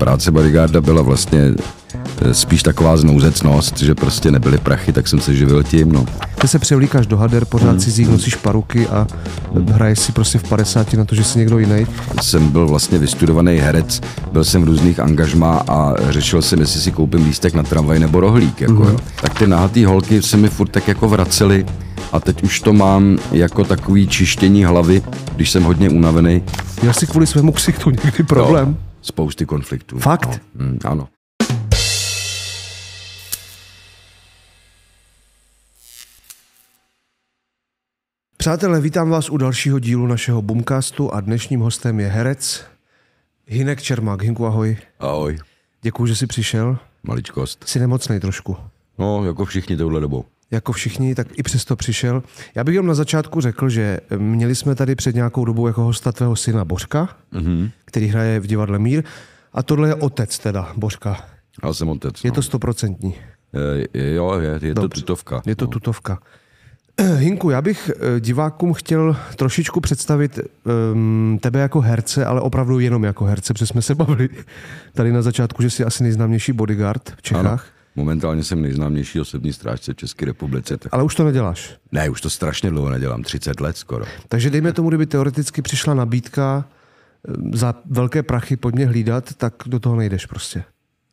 práce bodyguarda byla vlastně eh, spíš taková znouzecnost, že prostě nebyly prachy, tak jsem se živil tím. No. Ty se převlíkáš do hader, pořád hmm. cizích, nosíš paruky a hraješ si prostě v 50 na to, že jsi někdo jiný. Jsem byl vlastně vystudovaný herec, byl jsem v různých angažmá a řešil jsem, jestli si koupím lístek na tramvaj nebo rohlík. Jako, hmm. jo. Tak ty nahatý holky se mi furt tak jako vracely a teď už to mám jako takový čištění hlavy, když jsem hodně unavený. Já si kvůli svému ksichtu někdy problém. No, spousty konfliktů. Fakt? No, mm, ano. Přátelé, vítám vás u dalšího dílu našeho Boomcastu a dnešním hostem je herec Hinek Čermák. Hinku, ahoj. Ahoj. Děkuji, že jsi přišel. Maličkost. Jsi nemocnej trošku. No, jako všichni touhle dobou jako všichni, tak i přesto přišel. Já bych jenom na začátku řekl, že měli jsme tady před nějakou dobou jako hosta tvého syna Božka, mm-hmm. který hraje v divadle Mír. A tohle je otec teda, Božka. Já jsem otec. Je no. to stoprocentní. Je, jo, je, je to tutovka. Je to no. tutovka. Hinku, já bych eh, divákům chtěl trošičku představit um, tebe jako herce, ale opravdu jenom jako herce, protože jsme se bavili tady na začátku, že jsi asi nejznámější bodyguard v Čechách. Ano. Momentálně jsem nejznámější osobní strážce v České republice. Tak... Ale už to neděláš? Ne, už to strašně dlouho nedělám, 30 let skoro. Takže dejme tomu, kdyby teoreticky přišla nabídka eh, za velké prachy pojď mě hlídat, tak do toho nejdeš prostě.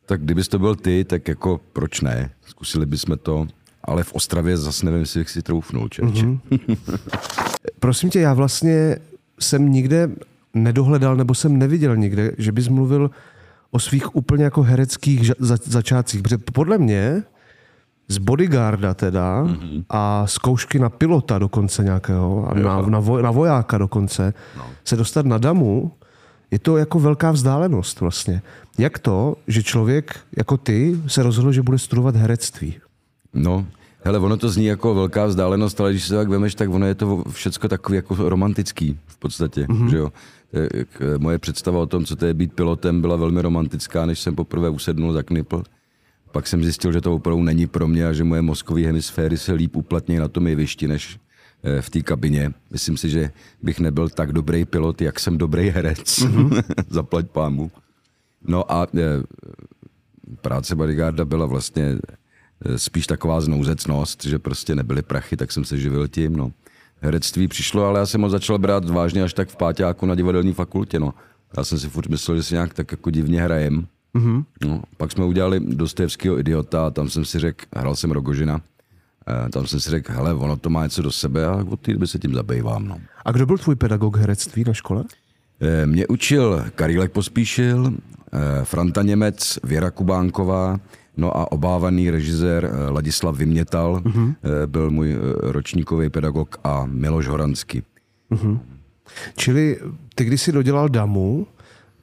Tak kdybys to byl ty, tak jako proč ne? Zkusili bychom to, ale v Ostravě zase nevím, jestli bych si troufnul, Mm-hmm. Prosím tě, já vlastně jsem nikde nedohledal, nebo jsem neviděl nikde, že bys mluvil o svých úplně jako hereckých za, začátcích. Protože podle mě z bodyguarda teda mm-hmm. a zkoušky na pilota dokonce nějakého, a na, na, voj, na vojáka dokonce, no. se dostat na damu, je to jako velká vzdálenost vlastně. Jak to, že člověk jako ty se rozhodl, že bude studovat herectví? No, hele, ono to zní jako velká vzdálenost, ale když se tak vemeš, tak ono je to všecko takový jako romantický v podstatě, mm-hmm. že jo. Eh, moje představa o tom, co to je být pilotem, byla velmi romantická, než jsem poprvé usednul za knipl. Pak jsem zjistil, že to opravdu není pro mě a že moje mozkové hemisféry se líp uplatní na tom jevišti, než eh, v té kabině. Myslím si, že bych nebyl tak dobrý pilot, jak jsem dobrý herec. Mm-hmm. Zaplať pámu. No a e, práce bodyguarda byla vlastně spíš taková znouzecnost, že prostě nebyly prachy, tak jsem se živil tím. No herectví přišlo, ale já jsem ho začal brát vážně až tak v páťáku na divadelní fakultě. No. Já jsem si furt myslel, že si nějak tak jako divně hrajem. Mm-hmm. No, pak jsme udělali Dostojevského idiota a tam jsem si řekl, hrál jsem Rogožina, e, tam jsem si řekl, hele, ono to má něco do sebe a od té doby se tím zabývám. No. A kdo byl tvůj pedagog herectví na škole? E, mě učil Karílek Pospíšil, Franta Němec, Věra Kubánková, No a obávaný režisér eh, Ladislav Vymětal uh-huh. byl můj eh, ročníkový pedagog a Miloš Horansky. Uh-huh. Čili ty, když jsi dodělal damu,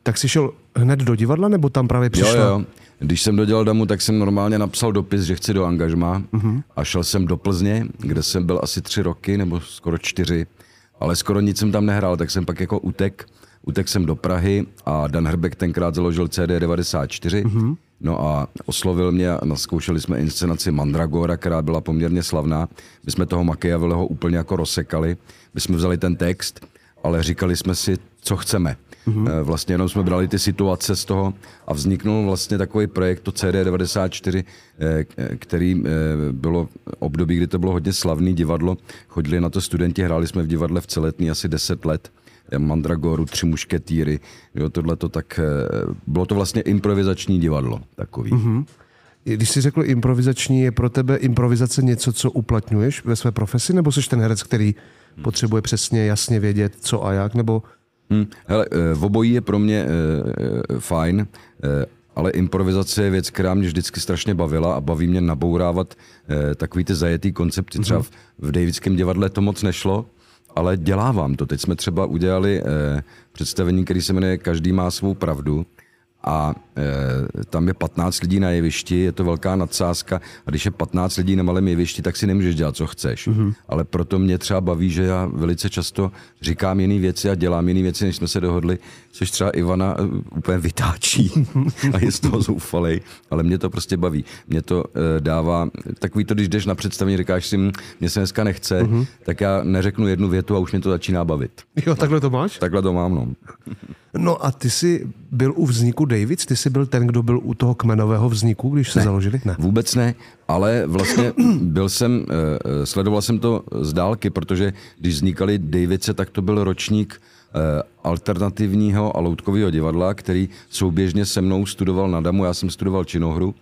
tak jsi šel hned do divadla, nebo tam právě přišel? Jo, jo. Když jsem dodělal damu, tak jsem normálně napsal dopis, že chci do angažma uh-huh. a šel jsem do Plzně, kde jsem byl asi tři roky, nebo skoro čtyři, ale skoro nic jsem tam nehrál, tak jsem pak jako utek. Utek jsem do Prahy a Dan Hrbek tenkrát založil CD94. Uh-huh. No a oslovil mě a naskoušeli jsme inscenaci Mandragora, která byla poměrně slavná. My jsme toho Machiavelliho úplně jako rozsekali. My jsme vzali ten text, ale říkali jsme si, co chceme. Mm-hmm. Vlastně jenom jsme brali ty situace z toho a vzniknul vlastně takový projekt, to CD94, eh, který eh, bylo období, kdy to bylo hodně slavný divadlo. Chodili na to studenti, hráli jsme v divadle v celetný asi 10 let. Mandragoru, Tři mušketýry, jo, tohle to tak, eh, bylo to vlastně improvizační divadlo takový. Mm-hmm. Když jsi řekl improvizační, je pro tebe improvizace něco, co uplatňuješ ve své profesi, nebo jsi ten herec, který hmm. potřebuje přesně jasně vědět, co a jak, nebo... Hmm. Hele, eh, v obojí je pro mě e, fajn, e, ale improvizace je věc, která mě vždycky strašně bavila a baví mě nabourávat e, takový ty zajetý koncepty. Třeba v, v Davidském divadle to moc nešlo, ale dělá vám to. Teď jsme třeba udělali eh, představení, který se jmenuje Každý má svou pravdu a e, tam je 15 lidí na jevišti, je to velká nadsázka a když je 15 lidí na malém jevišti, tak si nemůžeš dělat, co chceš. Mm-hmm. Ale proto mě třeba baví, že já velice často říkám jiné věci a dělám jiné věci, než jsme se dohodli, což třeba Ivana uh, úplně vytáčí a je z toho zoufalej, ale mě to prostě baví. Mě to e, dává, takový to, když jdeš na představení, říkáš si, mě se dneska nechce, mm-hmm. tak já neřeknu jednu větu a už mě to začíná bavit. Jo, takhle to máš? Takhle to mám, no. No a ty jsi byl u vzniku Davids? Ty jsi byl ten, kdo byl u toho kmenového vzniku, když se Ne. založili? Ne. Vůbec ne, ale vlastně byl jsem, eh, sledoval jsem to z dálky, protože když vznikaly Davice, tak to byl ročník eh, alternativního a loutkového divadla, který souběžně se mnou studoval na Damu, já jsem studoval činohru,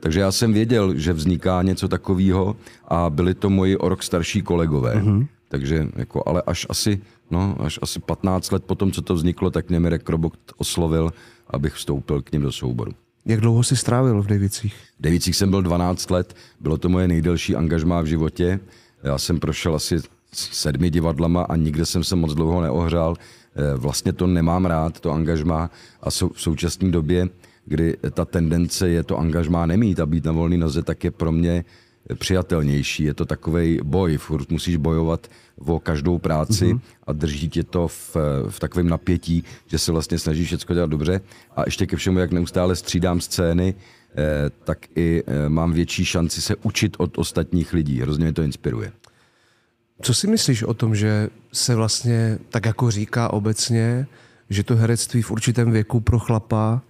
takže já jsem věděl, že vzniká něco takového a byli to moji o rok starší kolegové. Mm-hmm. Takže jako, ale až asi, no, až asi 15 let potom, co to vzniklo, tak mě Mirek Robot oslovil, abych vstoupil k ním do souboru. Jak dlouho jsi strávil v Davicích? V Devicích jsem byl 12 let, bylo to moje nejdelší angažmá v životě. Já jsem prošel asi sedmi divadlama a nikde jsem se moc dlouho neohřál. Eh, Vlastně to nemám rád, to angažmá a sou- v současné době, kdy ta tendence je to angažmá nemít a být na volné noze, tak je pro mě přijatelnější. Je to takový boj, furt musíš bojovat o každou práci mm-hmm. a drží tě to v, v takovém napětí, že se vlastně snažíš všechno dělat dobře. A ještě ke všemu, jak neustále střídám scény, eh, tak i eh, mám větší šanci se učit od ostatních lidí. Hrozně mě to inspiruje. Co si myslíš o tom, že se vlastně tak jako říká obecně, že to herectví v určitém věku pro chlapa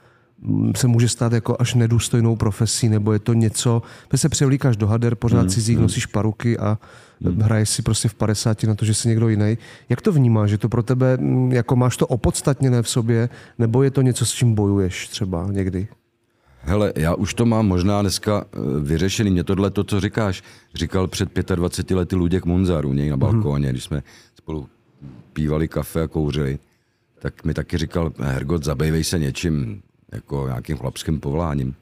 se může stát jako až nedůstojnou profesí, nebo je to něco, že se převlíkáš do hader, pořád Hmm, cizích, nosíš paruky a hraješ si prostě v 50 na to, že jsi někdo jiný. Jak to vnímáš, že to pro tebe, mm, jako máš to opodstatněné v sobě, nebo je to něco, s čím bojuješ třeba někdy? Hele, já už to mám možná dneska eh, vyřešený. Mě tohle, to, co říkáš, říkal před 25 lety Luděk Munzar u něj na balkóně, když jsme spolu pívali kafe a kouřili, tak mi taky říkal, Hergot, zabývej se něčím, jako nějakým chlapským povoláním.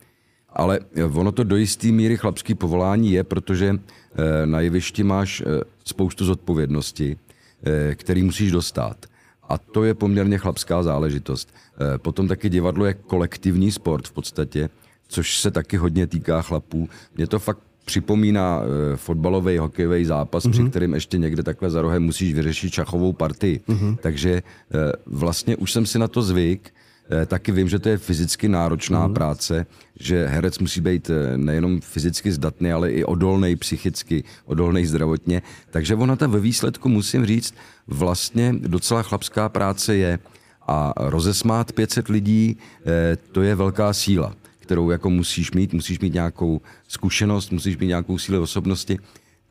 Ale eh, ono to do jisté míry chlapský povolání je, protože eh, na jevišti máš eh, spoustu zodpovědnosti, který musíš dostat. A to je poměrně chlapská záležitost. Potom taky divadlo je kolektivní sport v podstatě, což se taky hodně týká chlapů. Mě to fakt připomíná fotbalový, hokejový zápas, mm-hmm. při kterým ještě někde takhle za rohem musíš vyřešit šachovou partii. Mm-hmm. Takže vlastně už jsem si na to zvyk, Taky vím, že to je fyzicky náročná mm. práce, že herec musí být eh, nejenom fyzicky zdatný, ale i odolný psychicky, odolný zdravotně. Takže ona ta ve výsledku, musím říct, vlastně docela chlapská práce je. A rozesmát 500 lidí, eh, to je velká síla, kterou jako musíš mít, musíš mít nějakou zkušenost, musíš mít nějakou sílu osobnosti.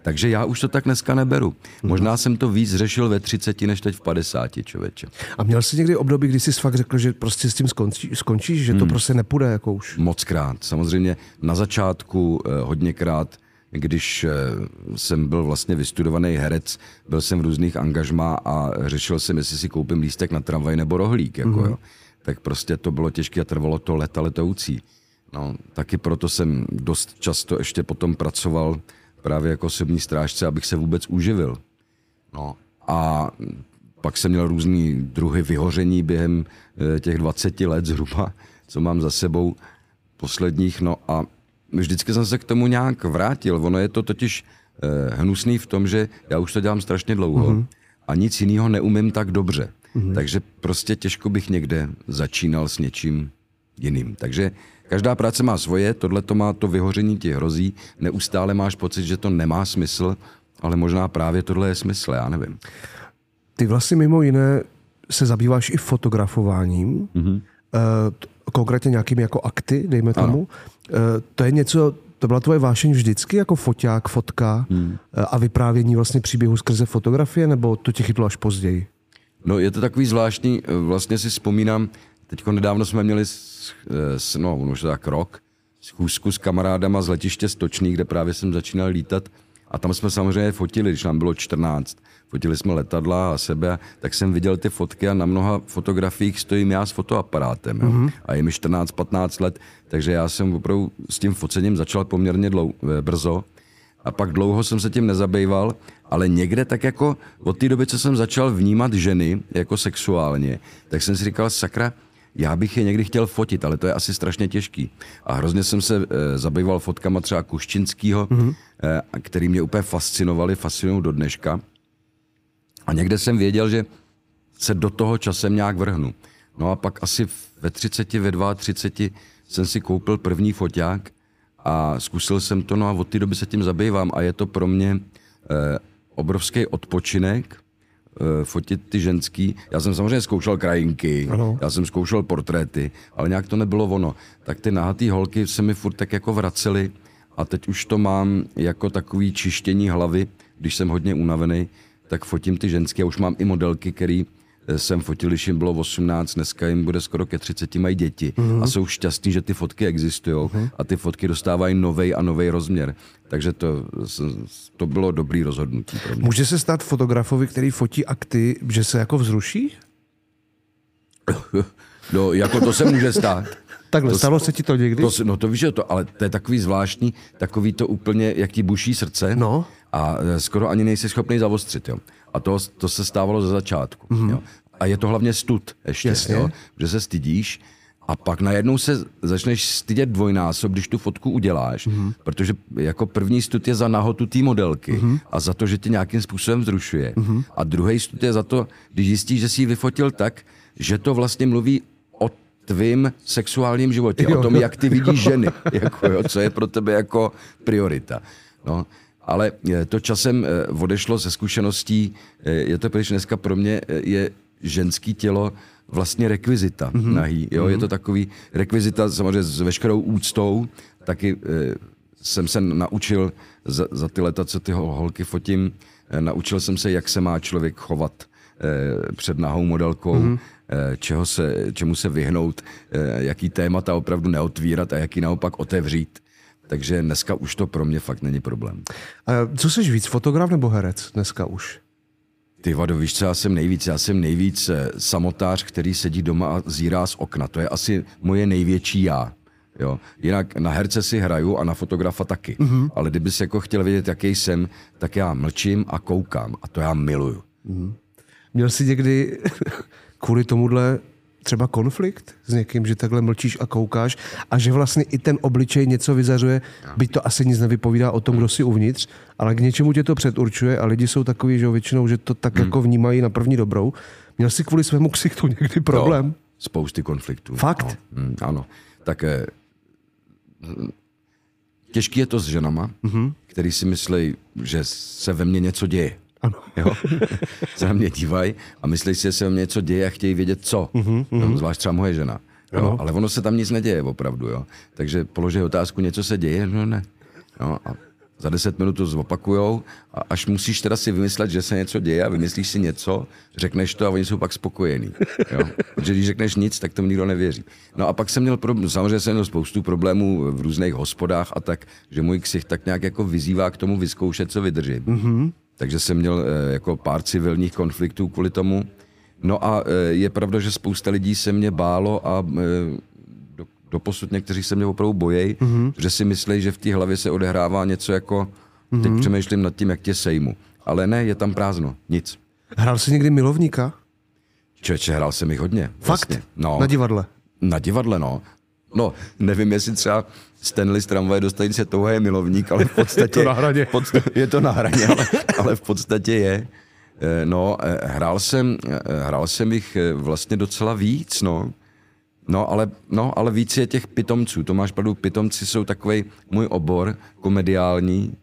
Takže já už to tak dneska neberu. Možná jsem to víc řešil ve 30 než teď v 50, člověče. A měl jsi někdy období, kdy jsi fakt řekl, že prostě s tím skončí, skončíš, že to prostě nepůjde jako už? Moc krát. Samozřejmě na začátku eh, hodněkrát, když eh, jsem byl vlastně vystudovaný herec, byl jsem v různých angažmá a řešil jsem, jestli si koupím lístek na tramvaj nebo rohlík. Jako, jo. Tak prostě to bylo těžké a trvalo to leta letoucí. No, taky proto jsem dost často ještě potom pracoval právě jako osobní strážce, abych se vůbec uživil. No a pak jsem měl různý druhy vyhoření během eh, těch 20 let zhruba, co mám za sebou posledních. No a vždycky jsem se k tomu nějak vrátil. Ono je to totiž eh, hnusný v tom, že já už to dělám strašně dlouho mm-hmm. a nic jiného neumím tak dobře. Mm-hmm. Takže prostě těžko bych někde začínal s něčím jiným. Takže každá práce má svoje, tohle to má to vyhoření ti hrozí, neustále máš pocit, že to nemá smysl, ale možná právě tohle je smysl, já nevím. Ty vlastně mimo jiné se zabýváš i fotografováním, mm-hmm. konkrétně nějakými jako akty, dejme tomu. Ano. To je něco, to byla tvoje vášeň vždycky jako foťák, fotka hmm. a vyprávění vlastně příběhu skrze fotografie, nebo to tě chytlo až později? No je to takový zvláštní, vlastně si vzpomínám, teďko nedávno jsme měli, s, s, no už tak rok, schůzku s kamarádama z letiště Stočný, kde právě jsem začínal lítat a tam jsme samozřejmě fotili, když nám bylo 14. Fotili jsme letadla a sebe, tak jsem viděl ty fotky a na mnoha fotografiích stojím já s fotoaparátem. Mm-hmm. A je mi 14-15 let, takže já jsem opravdu s tím focením začal poměrně dlou, brzo. A pak dlouho jsem se tím nezabýval, ale někde tak jako od té doby, co jsem začal vnímat ženy jako sexuálně, tak jsem si říkal, sakra, já bych je někdy chtěl fotit, ale to je asi strašně těžký. A hrozně jsem se e, zabýval fotkama třeba Kuščinskýho, mm-hmm. e, který mě úplně fascinovali, fascinují do dneška. A někde jsem věděl, že se do toho časem nějak vrhnu. No a pak asi ve 30, ve 32 jsem si koupil první foťák a zkusil jsem to, no a od té doby se tím zabývám a je to pro mě e, obrovský odpočinek, fotit ty ženský. Já jsem samozřejmě zkoušel krajinky, Ano. já jsem zkoušel portréty, ale nějak to nebylo ono. Tak ty nahatý holky se mi furt tak jako vracely a teď už to mám jako takový čištění hlavy, když jsem hodně unavený, tak fotím ty ženské. Já už mám i modelky, který eh, jsem fotil, když jim bylo 18, dneska jim bude skoro ke 30, mají děti Mhm. a jsou šťastní, že ty fotky existují a ty fotky dostávají novej a novej rozměr. Takže to, to bylo dobrý rozhodnutí pro mě. Může se stát fotografovi, který fotí akty, že se jako vzruší? No, jako to se může stát. Takhle, To- stalo se ti to někdy? To, no to víš, že to, ale to je takový zvláštní, takový to úplně, jak ti buší srdce No. a e, skoro ani nejsi schopný zavostřit, jo. A to, to se stávalo ze začátku, mm-hmm. jo. A je to hlavně stud ještě, Jasně. jo, že se stydíš a pak najednou se začneš stydět dvojnásob, když tu fotku uděláš, mm-hmm. protože jako první stud je za nahotu té modelky mm-hmm. a za to, že tě nějakým způsobem vzrušuje. Mm-hmm. A druhý stud je za to, když zjistíš, že jsi ji vyfotil tak, že to vlastně mluví o tvým sexuálním životě, Jo, o tom, jo. jak ty vidíš ženy, jako, jo, co je pro tebe jako priorita. No, ale eh, to časem eh, odešlo ze zkušeností, eh, je to protože dneska pro mě je ženský tělo vlastně rekvizita mm-hmm. nahý. Jo? Mm-hmm. Je to takový rekvizita samozřejmě s veškerou úctou, taky eh, jsem se naučil za, za ty leta, co ty hol- holky fotím, eh, naučil jsem se, jak se má člověk chovat eh, před nahou modelkou, mm-hmm. čeho se, čemu se vyhnout, eh, jaký témata opravdu neotvírat a jaký naopak otevřít. Takže dneska už to pro mě fakt není problém. A co jsi víc, fotograf nebo herec dneska už? Ty vado, víš co, já jsem nejvíc, já jsem nejvíc eh, samotář, který sedí doma a zírá z okna. To je asi moje největší já. Jo. Jinak na herce si hraju a na fotografa taky. Mm-hmm. Ale kdyby si jako chtěl vědět, jaký jsem, tak já mlčím a koukám. A to já miluju. Měl jsi někdy kvůli tomuhle třeba konflikt s někým, že takhle mlčíš a koukáš a že vlastně i ten obličej něco vyzařuje, byť to asi nic nevypovídá o tom, kdo si uvnitř, ale k něčemu tě to předurčuje a lidi jsou takový, že jo, většinou, že to tak Hmm. jako vnímají na první dobrou. Měl jsi kvůli svému ksichtu někdy problém? No, spousty konfliktů. Fakt? No, mm, ano. Tak eh, mm, těžký je to s ženama, mm-hmm. který si myslí, že se ve mně něco děje. Ano. Jo? se na mě dívají a myslí si, že se ve mně něco děje a chtějí vědět, co. Mm-hmm. No, zvlášť třeba moje žena. Jo? Ano. Ale ono se tam nic neděje opravdu. Jo? Takže položí otázku, něco se děje? No ne. Jo? A za deset minut to zopakujou a až musíš teda si vymyslet, že se něco děje a vymyslíš si něco, řekneš to a oni jsou pak spokojení. Jo? Protože když řekneš nic, tak tomu nikdo nevěří. No a pak jsem měl, problém, samozřejmě jsem měl spoustu problémů v různých hospodách a tak, že můj ksich tak nějak jako vyzývá k tomu vyzkoušet, co vydržím. Mm-hmm. Takže jsem měl eh, jako pár civilních konfliktů kvůli tomu. No a eh, je pravda, že spousta lidí se mě bálo a eh, do, doposud někteří se mě opravdu bojejí, mm-hmm. že si myslí, že v té hlavě se odehrává něco jako, mm-hmm. teď přemýšlím nad tím, jak tě sejmu. Ale ne, je tam prázdno, nic. Hrál jsi někdy milovníka? Čeče, hrál jsem jich hodně. Fakt? Vlastně. No, Na divadle? na divadle, no. No, nevím, jestli třeba Stanley z tramvaje dostane se touhle je milovník, ale v podstatě... Je to na hraně. je to na hraně, ale, ale v podstatě je. Eh, No, eh, hrál jsem, eh, hrál jsem jich vlastně docela víc, no. No ale, no, ale víc je těch pitomců. To máš pravdu, pitomci jsou takový můj obor, komediální.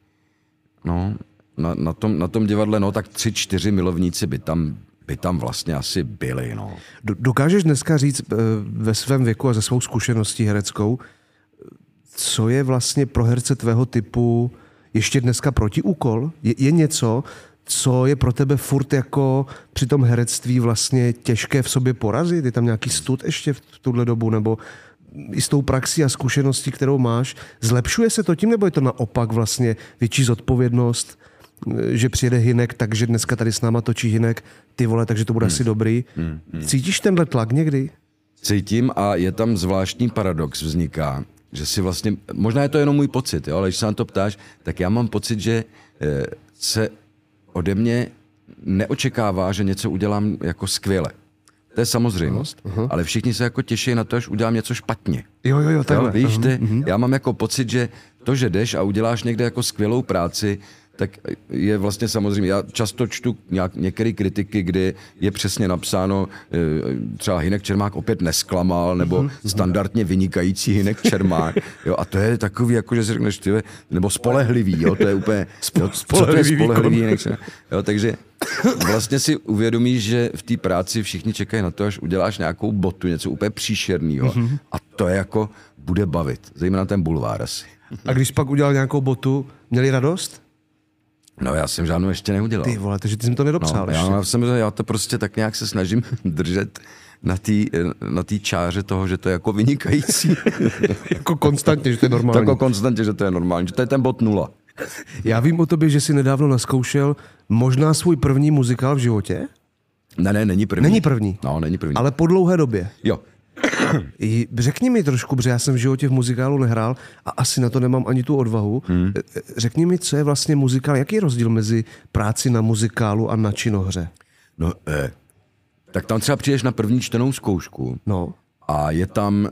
No, na, na, tom, na tom divadle, no, tak tři, čtyři milovníci by tam, by tam vlastně asi byli, no. Do- Dokážeš dneska říct eh, ve svém věku a ze svou zkušeností hereckou, co je vlastně pro herce tvého typu ještě dneska protiúkol? Je, je něco, co je pro tebe furt jako při tom herectví vlastně těžké v sobě porazit? Je tam nějaký stud ještě v tuhle dobu? Nebo i s tou praxí a zkušeností, kterou máš, zlepšuje se to tím, nebo je to naopak vlastně větší zodpovědnost, že přijede Hinek, takže dneska tady s náma točí Hinek, ty vole, takže to bude asi dobrý. Cítíš tenhle tlak někdy? cítím a je tam zvláštní paradox vzniká, že si vlastně, možná je to jenom můj pocit, jo, ale když se na to ptáš, tak já mám pocit, že eh, se ode mě neočekává, že něco udělám jako skvěle. To je samozřejmost, uh-huh. ale všichni se jako těší na to, až udělám něco špatně. Jo, jo, jo, Jo, takhle. víš, Aha. ty, já mám jako pocit, že to, že jdeš a uděláš někde jako skvělou práci, tak je vlastně samozřejmě, já často čtu nějak, některé kritiky, kdy je přesně napsáno, eh, třeba Hinek Čermák opět nesklamal, nebo Mhm. standardně vynikající Hinek Čermák. Jo, a to je takový, jako že si řekneš, ty, nebo spolehlivý, jo, to je úplně, jo, co to je spolehlivý spolehlivý Hinek Čermák. Jo, takže vlastně si uvědomíš, že v té práci všichni čekají na to, až uděláš nějakou botu, něco úplně příšerného. Mhm. A to je jako bude bavit, zejména ten bulvár asi. A když pak udělal nějakou botu, měli radost? No já jsem žádnou ještě neudělal. Ty vole, takže ty jsi mi to nedopsal No, ještě. já, jsem, já to prostě tak nějak se snažím držet na té na tý čáře toho, že to je jako vynikající. Jako konstantně, že to je normální. jako konstantně, že to je normální, že to je ten bod nula. Já vím o tobě, že jsi nedávno naskoušel možná svůj první muzikál v životě, Ne, ne, není první. Není první. No, není první. ale po dlouhé době. Jo, řekni mi trošku, protože já jsem v životě v muzikálu nehrál a asi na to nemám ani tu odvahu. Hmm. Řekni mi, co je vlastně muzikál, jaký je rozdíl mezi práci na muzikálu a na činohře? no, eh, tak tam třeba přijdeš na první čtenou zkoušku No, a je tam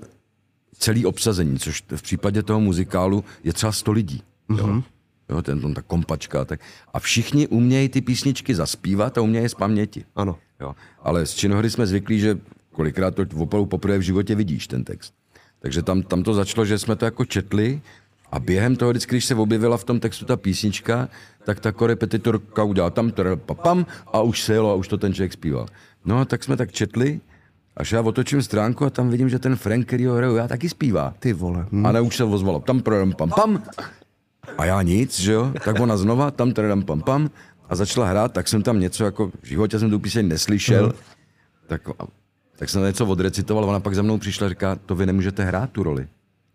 celý obsazení, což v případě toho muzikálu je třeba 100 lidí. Jo? Jo, ten, ten ta kompačka. Tak. A všichni umějí ty písničky zaspívat a umějí je z paměti. ano. Jo. Ale z činohry jsme zvyklí, že kolikrát to opravdu poprvé v životě vidíš ten text. Takže tam, tam to začalo, že jsme to jako četli a během toho, vždycky, když se objevila v tom textu ta písnička, tak ta korepetitorka udělala tam trr, papam a už se jelo a už to ten člověk zpíval. No a tak jsme tak četli, až já otočím stránku a tam vidím, že ten Frank, který ho hraju, já taky zpívá. Ty vole. Hm. A ne už se ozvalo tam prrm, pam pam a já nic, že jo, tak ona znova tam tradam pam pam a začala hrát, tak jsem tam něco jako, v životě jsem tu píseň neslyšel, tak, tak jsem něco odrecitoval, ona pak za mnou přišla a říká, to vy nemůžete hrát tu roli.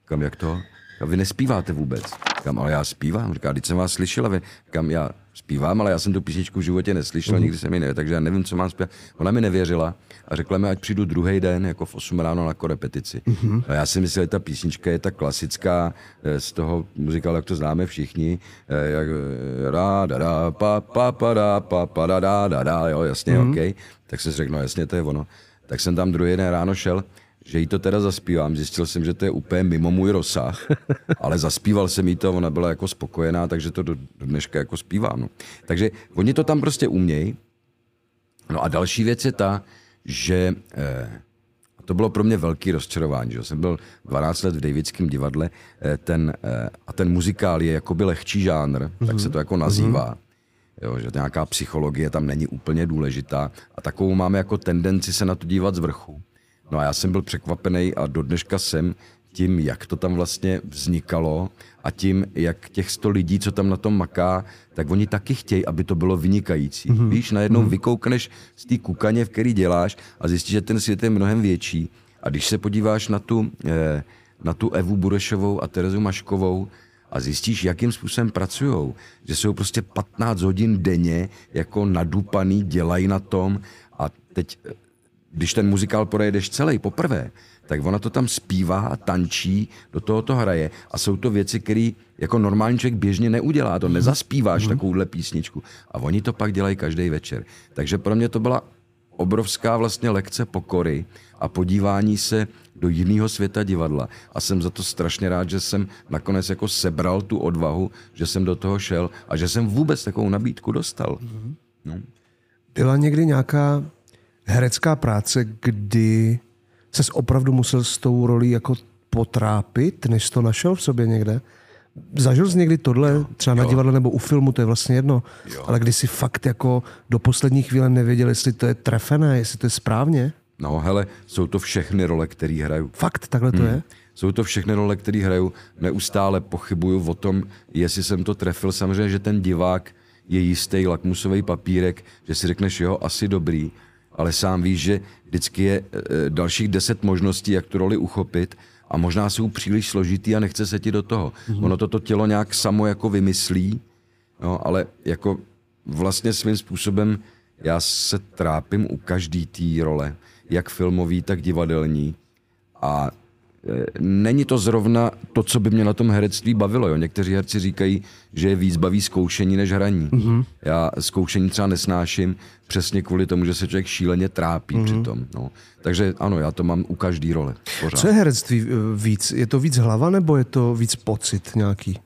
Kam jak to? A vy nespíváte vůbec. Kam, ale já zpívám. Říká, když jsem vás slyšel, a vy, kam já zpívám, ale já jsem tu písničku v životě neslyšel, uh-huh. nikdy jsem ji ne, takže já nevím, co mám zpívat. Ona mi nevěřila a řekla mi, ať přijdu druhý den, jako v 8 ráno na korepetici. Uh-huh. A já si myslel, že ta písnička je ta klasická eh, z toho muzikálu, jak to známe všichni, eh, jak eh, ra, da, da, pa, pa, pa, da, pa, pa, da, da, da, da, jo, jasně, uh-huh. OK. Tak jsem si řekl, no jasně, to je ono. Tak jsem tam druhý den ráno šel, že jí to teda zaspívám. Zjistil jsem, že to je úplně mimo můj rozsah, ale zaspíval jsem jí to, ona byla jako spokojená, takže to do, do dneška jako zpívám. No. Takže oni to tam prostě umějí. No a další věc je ta, že eh, to bylo pro mě velký rozčarování. Že? Jsem byl 12 let v Davidském divadle eh, ten, eh, a ten muzikál je jakoby lehčí žánr, mm-hmm. tak se to jako nazývá. Jo, že nějaká psychologie tam není úplně důležitá a takovou máme jako tendenci se na to dívat z vrchu. No a já jsem byl překvapený a do dneška jsem tím, jak to tam vlastně vznikalo a tím, jak těch 100 lidí, co tam na tom maká, tak oni taky chtějí, aby to bylo vynikající. Mm-hmm. Víš, najednou mm-hmm. vykoukneš z té kukaně, v který děláš a zjistíš, že ten svět je mnohem větší. A když se podíváš na tu, eh, na tu Evu Burešovou a Terezu Maškovou, a zjistíš, jakým způsobem pracují. Že jsou prostě 15 hodin denně jako nadupaný, dělají na tom a teď, eh, když ten muzikál projedeš celý poprvé, tak ona to tam zpívá, tančí, do toho to hraje a jsou to věci, které jako normální člověk běžně neudělá, to nezaspíváš mm-hmm. takovouhle písničku a oni to pak dělají každý večer. Takže pro mě to byla obrovská vlastně lekce pokory a podívání se do jiného světa divadla. A jsem za to strašně rád, že jsem nakonec jako sebral tu odvahu, že jsem do toho šel a že jsem vůbec takovou nabídku dostal. No. Byla někdy nějaká herecká práce, kdy ses opravdu musel s tou rolí jako potrápit, než to našel v sobě někde? Zažil jsi někdy tohle, třeba na divadle nebo u filmu, to je vlastně jedno, Jo. ale kdy si fakt jako do poslední chvíle nevěděl, jestli to je trefené, jestli to je správně? no hele, jsou to všechny role, které hraju. Fakt takhle to je? Jsou to všechny role, které hraju. Neustále pochybuju o tom, jestli jsem to trefil. Samozřejmě, že ten divák je jistý lakmusový papírek, že si řekneš, jo, asi dobrý, ale sám víš, že vždycky je e, dalších deset možností, jak tu roli uchopit a možná jsou příliš složitý a nechce se ti do toho. Mm-hmm. Ono to to tělo nějak samo jako vymyslí, no, ale jako vlastně svým způsobem já se trápím u každý té role, jak filmový, tak divadelní. A není to zrovna to, co by mě na tom herectví bavilo. Jo. Někteří herci říkají, že je víc baví zkoušení než hraní. Mm-hmm. Já zkoušení třeba nesnáším přesně kvůli tomu, že se člověk šíleně trápí mm-hmm. přitom. No. Takže ano, já to mám u každý role. Pořád. Co je herectví eh, víc? Je to víc hlava nebo je to víc pocit nějaký?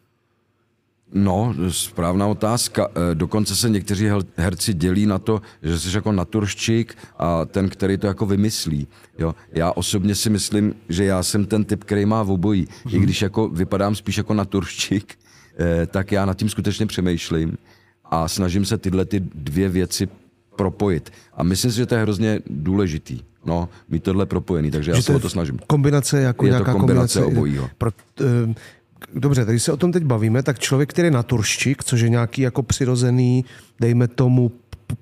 No, správná otázka. Eh, Dokonce se někteří herci dělí na to, že jsi jako naturščík a ten, který to jako vymyslí. Jo? Já osobně si myslím, že já jsem ten typ, který má v obojí. I když jako vypadám spíš jako naturščík, eh, tak já nad tím skutečně přemýšlím a snažím se tyhle ty dvě věci propojit. A myslím si, že to je hrozně důležitý. No, mít tohle propojený, takže já Že se je o to snažím. Kombinace jako Je to nějaká kombinace kombinace. obojího. Pro, eh, dobře, když se o tom teď bavíme, tak člověk, který je naturščík, což je nějaký jako přirozený, dejme tomu,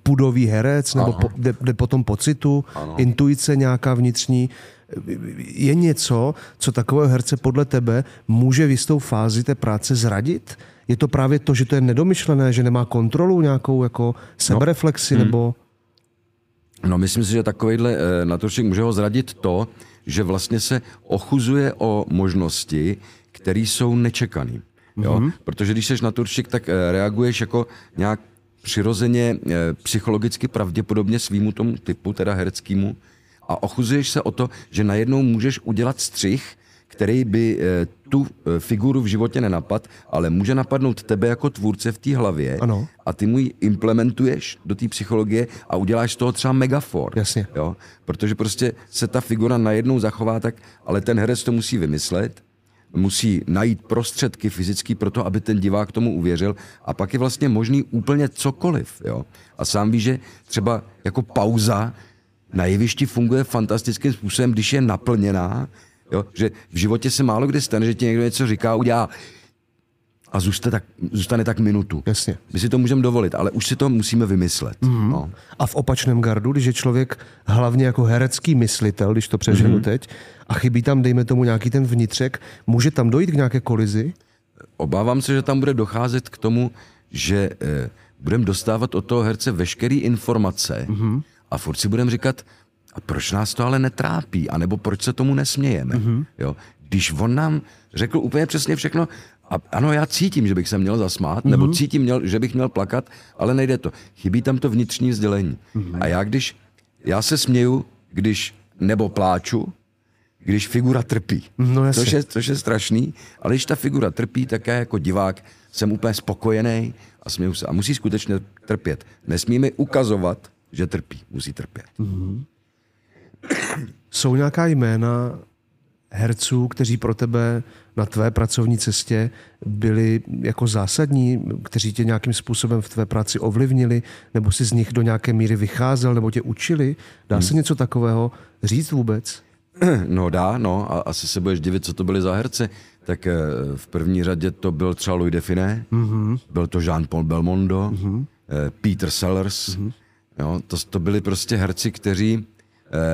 pudový herec, nebo po, jde, jde po tom pocitu, ano. intuice nějaká vnitřní, je něco, co takového herce podle tebe může v jistou fázi té práce zradit? Je to právě to, že to je nedomyšlené, že nemá kontrolu nějakou jako sebereflexi, no. nebo... No, myslím si, že takovýhle eh, naturšik může ho zradit to, že vlastně se ochuzuje o možnosti, které jsou nečekané. Mm-hmm. Protože když jsi naturšik, tak eh, reaguješ jako nějak přirozeně eh, psychologicky pravděpodobně svýmu tomu typu, teda hereckému, a ochuzuješ se o to, že najednou můžeš udělat střih, který by eh, tu eh, figuru v životě nenapad, ale může napadnout tebe jako tvůrce v té hlavě Ano. a ty mu ji implementuješ do té psychologie a uděláš z toho třeba megafor. Jasně. Jo? Protože prostě se ta figura najednou zachová tak, ale ten herec to musí vymyslet, musí najít prostředky fyzický pro to, aby ten divák tomu uvěřil a pak je vlastně možný úplně cokoliv. Jo? A sám víš, že třeba jako pauza na jevišti funguje fantastickým způsobem, když je naplněná, jo? že v životě se málo kdy stane, že ti někdo něco říká, udělá a zůstane tak, zůstane tak minutu. Jasně. My si to můžeme dovolit, ale už si to musíme vymyslet. Mm-hmm. No. A v opačném gardu, když je člověk hlavně jako herecký myslitel, když to přeženu mm-hmm. teď, a chybí tam, dejme tomu, nějaký ten vnitřek, může tam dojít k nějaké kolizi? Obávám se, že tam bude docházet k tomu, že eh, budeme dostávat od toho herce veškeré informace mm-hmm. a furt si budeme říkat, a proč nás to ale netrápí, anebo proč se tomu nesmějeme. Mm-hmm. Jo? Když on nám řekl úplně přesně všechno, a ano, já cítím, že bych se měl zasmát, mm-hmm. nebo cítím, měl, že bych měl plakat, ale nejde to. Chybí tam to vnitřní sdělení. Mm-hmm. A já když, já se směju, když nebo pláču, když figura trpí. No jasně. což, je, což je strašný, ale když ta figura trpí, tak já jako divák jsem úplně spokojený a směju se. A musí skutečně trpět. Nesmí mi ukazovat, že trpí. Musí trpět. Mhm. Jsou nějaká jména herců, kteří pro tebe na tvé pracovní cestě byli jako zásadní, kteří tě nějakým způsobem v tvé práci ovlivnili, nebo si z nich do nějaké míry vycházel, nebo tě učili? Dá se něco takového říct vůbec? No dá, no. A asi se budeš divit, co to byly za herce. Tak eh, v první řadě to byl třeba Louis Define, mm-hmm. byl to Jean-Paul Belmondo, mm-hmm. Peter Sellers. Mm-hmm. Jo, to, to byli prostě herci, kteří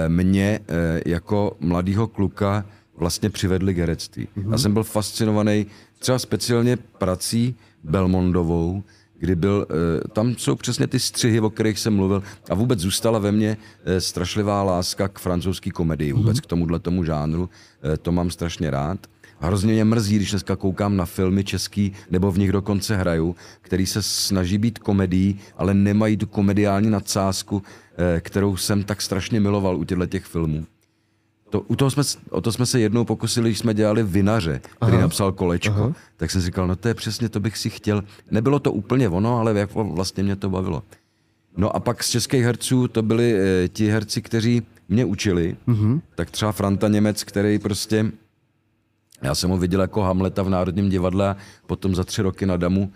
mě eh, jako mladýho kluka vlastně přivedli k herectví. Mm-hmm. Já jsem byl fascinovaný třeba speciálně prací Belmondovou, kdy byl, eh, tam jsou přesně ty střihy, o kterých jsem mluvil a vůbec zůstala ve mně eh, strašlivá láska k francouzské komedii, vůbec mm-hmm. k tomuhle tomu žánru, eh, to mám strašně rád. Hrozně mě mrzí, když dneska koukám na filmy český, nebo v nich dokonce hraju, který se snaží být komedií, ale nemají tu komediální nadsázku, kterou jsem tak strašně miloval u těchto těch filmů. To, u toho jsme, o to jsme se jednou pokusili, když jsme dělali Vinaře, který Aha. napsal kolečko. Aha. Tak jsem říkal, no to je přesně, to bych si chtěl. Nebylo to úplně ono, ale jak vlastně mě to bavilo. No a pak z českých herců to byli e, ti herci, kteří mě učili. Mm-hmm. Tak třeba Franta Němec, který prostě, já jsem ho viděl jako Hamleta v Národním divadle potom za tři roky na Damu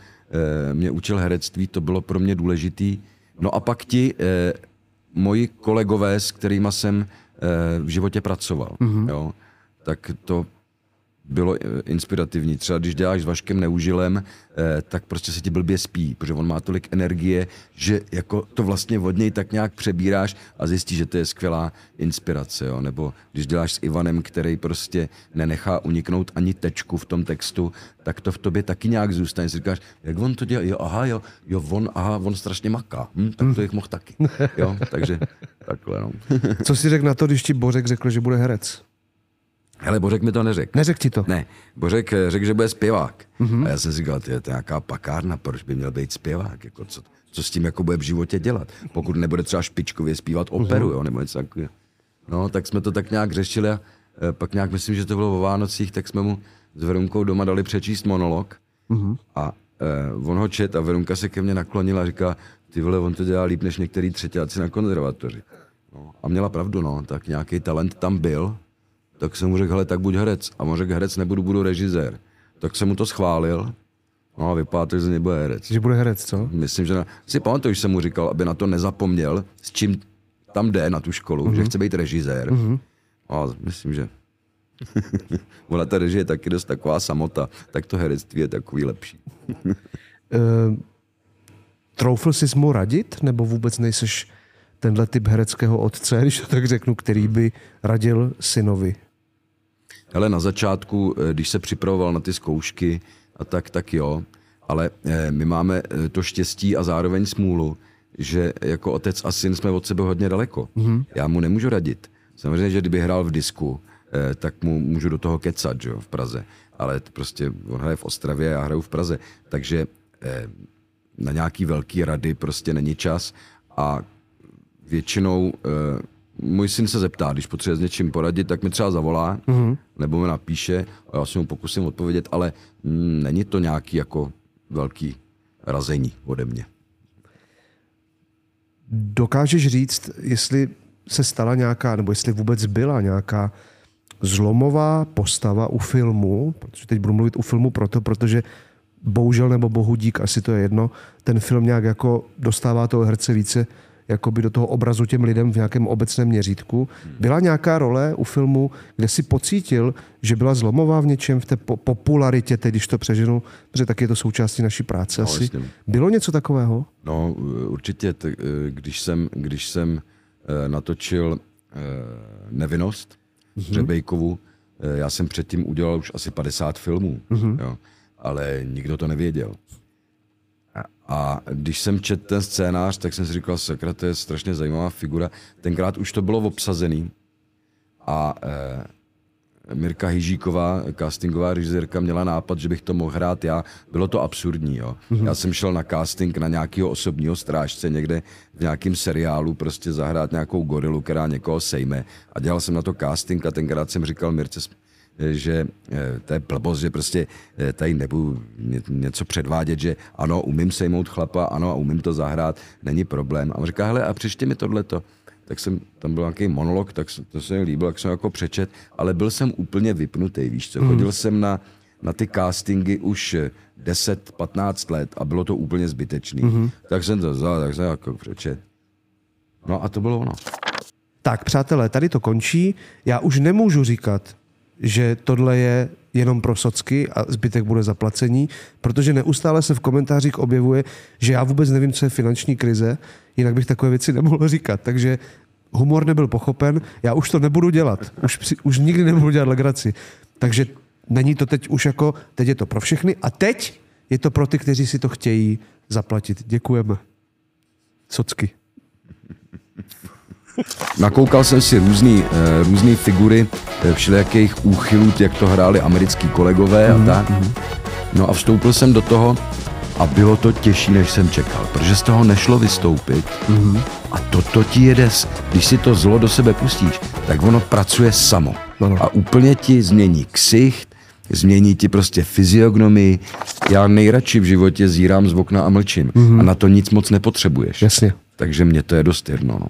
e, mě učil herectví, to bylo pro mě důležitý. No a pak ti e, moji kolegové, s kterými jsem v životě pracoval. Mm-hmm. Jo? Tak to bylo inspirativní. Třeba když děláš s Vaškem Neužilem, tak prostě se ti blbě spí, protože on má tolik energie, že jako to vlastně od něj tak nějak přebíráš a zjistíš, že to je skvělá inspirace. Jo? Nebo když děláš s Ivanem, který prostě nenechá uniknout ani tečku v tom textu, tak to v tobě taky nějak zůstane. Si říkáš, jak on to dělá? Jo, aha, jo, jo on, aha, on strašně maká. Hm, tak to jich mohl taky. Jo, takže takhle, no. Co si řekl na to, když ti Bořek řekl, že bude herec? Hele, Bořek mi to neřekl. Neřekl ti to? Ne, Bořek řekl, že bude zpěvák. Mm-hmm. A já jsem si říkal, to je nějaká pakárna, proč by měl být zpěvák? Jako co, co s tím jako bude v životě dělat? Pokud nebude třeba špičkově zpívat operu, mm-hmm. jo, nebo něco takového. No, tak jsme to tak nějak řešili a e, pak nějak, myslím, že to bylo o Vánocích, tak jsme mu s Verunkou doma dali přečíst monolog. Mm-hmm. A eh, on ho čet a Verunka se ke mně naklonila a říká, ty vole, on to dělá líp než některý třetíáci na konzervatoři. No, a měla pravdu, no, tak nějaký talent tam byl, tak jsem mu řekl, hele, tak buď herec. A on řekl, herec nebudu, budu režisér. Tak jsem mu to schválil, no a vypadá to, že z něj bude herec. Že bude herec, co? Myslím, že na, si pamatuju, že jsem mu říkal, aby na to nezapomněl, s čím tam jde na tu školu, mm-hmm. že chce být režisér. Mm-hmm. A myslím, že ona ta režie je taky dost taková samota, tak to herectví je takový lepší. uh, troufl jsi mu radit, nebo vůbec nejseš tenhle typ hereckého otce, když to tak řeknu, který by radil synovi? Ale na začátku, eh, když se připravoval na ty zkoušky, a tak, tak jo, ale eh, my máme to štěstí a zároveň smůlu, že jako otec a syn jsme od sebe hodně daleko. Mm-hmm. Já mu nemůžu radit. Samozřejmě, že kdyby hrál v disku, eh, tak mu můžu do toho kecat, že jo, v Praze. Ale prostě on hraje v Ostravě, já hraju v Praze. Takže eh, na nějaký velký rady prostě není čas a většinou eh, můj syn se zeptá, když potřebuje s něčím poradit, tak mi třeba zavolá, mm-hmm. nebo mi napíše a já si mu pokusím odpovědět, ale mm, není to nějaký jako velký razení ode mě. Dokážeš říct, jestli se stala nějaká, nebo jestli vůbec byla nějaká zlomová postava u filmu, protože teď budu mluvit u filmu proto, protože bohužel nebo bohu dík, asi to je jedno, ten film nějak jako dostává toho herce více jakoby do toho obrazu těm lidem v nějakém obecném měřítku. Byla nějaká role u filmu, kde si pocítil, že byla zlomová v něčem, v té po- popularitě, teď když to přeženu, protože tak je to součástí naší práce no, asi. Jasně. Bylo něco takového? No, určitě, t- když jsem, když jsem eh, natočil eh, Nevinnost, mm-hmm. Řebejkovu, eh, já jsem předtím udělal už asi 50 filmů, mm-hmm. jo, ale nikdo to nevěděl. A když jsem četl ten scénář, tak jsem si říkal, sakra, to je strašně zajímavá figura. Tenkrát už to bylo obsazený a e, Mirka Hyžíková, castingová režisérka, měla nápad, že bych to mohl hrát já. Bylo to absurdní, jo. Mm-hmm. Já jsem šel na casting na nějakého osobního strážce někde v nějakém seriálu, prostě zahrát nějakou gorilu, která někoho sejme. A dělal jsem na to casting a tenkrát jsem říkal Mirce, že eh, to je blbost, že prostě eh, tady nebudu něco předvádět, že ano, umím sejmout chlapa, ano, a umím to zahrát, není problém. A on říká, hele, a přečti mi tohleto. Tak jsem, tam byl nějaký monolog, tak to se mi líbilo, jak jsem jako přečet, ale byl jsem úplně vypnutý, víš co. Mm. Chodil jsem na, na ty castingy už 10-15 let a bylo to úplně zbytečný. Mm-hmm. Tak jsem to vzal, tak jsem jako přečet. No a to bylo ono. Tak, přátelé, tady to končí. Já už nemůžu říkat, že tohle je jenom pro socky a zbytek bude zaplacení, protože neustále se v komentářích objevuje, že já vůbec nevím, co je finanční krize, jinak bych takové věci nemohl říkat. Takže humor nebyl pochopen, já už to nebudu dělat. Už, už nikdy nebudu dělat legraci. Takže není to teď už jako, teď je to pro všechny a teď je to pro ty, kteří si to chtějí zaplatit. Děkujeme. Socky. Nakoukal jsem si různý, uh, různý figury uh, všelijakých úchylů, jak to hráli americký kolegové mm-hmm. a tak. Mhm. No a vstoupil jsem do toho a bylo to těžší, než jsem čekal, protože z toho nešlo vystoupit. Mm-hmm. A toto ti jede, když si to zlo do sebe pustíš, tak ono pracuje samo. Ano. A úplně ti změní ksicht, změní ti prostě fyziognomii. Já nejradši v životě zírám z okna a mlčím. Mm-hmm. A na to nic moc nepotřebuješ. Jasně. Takže mě to je dost jedno. No.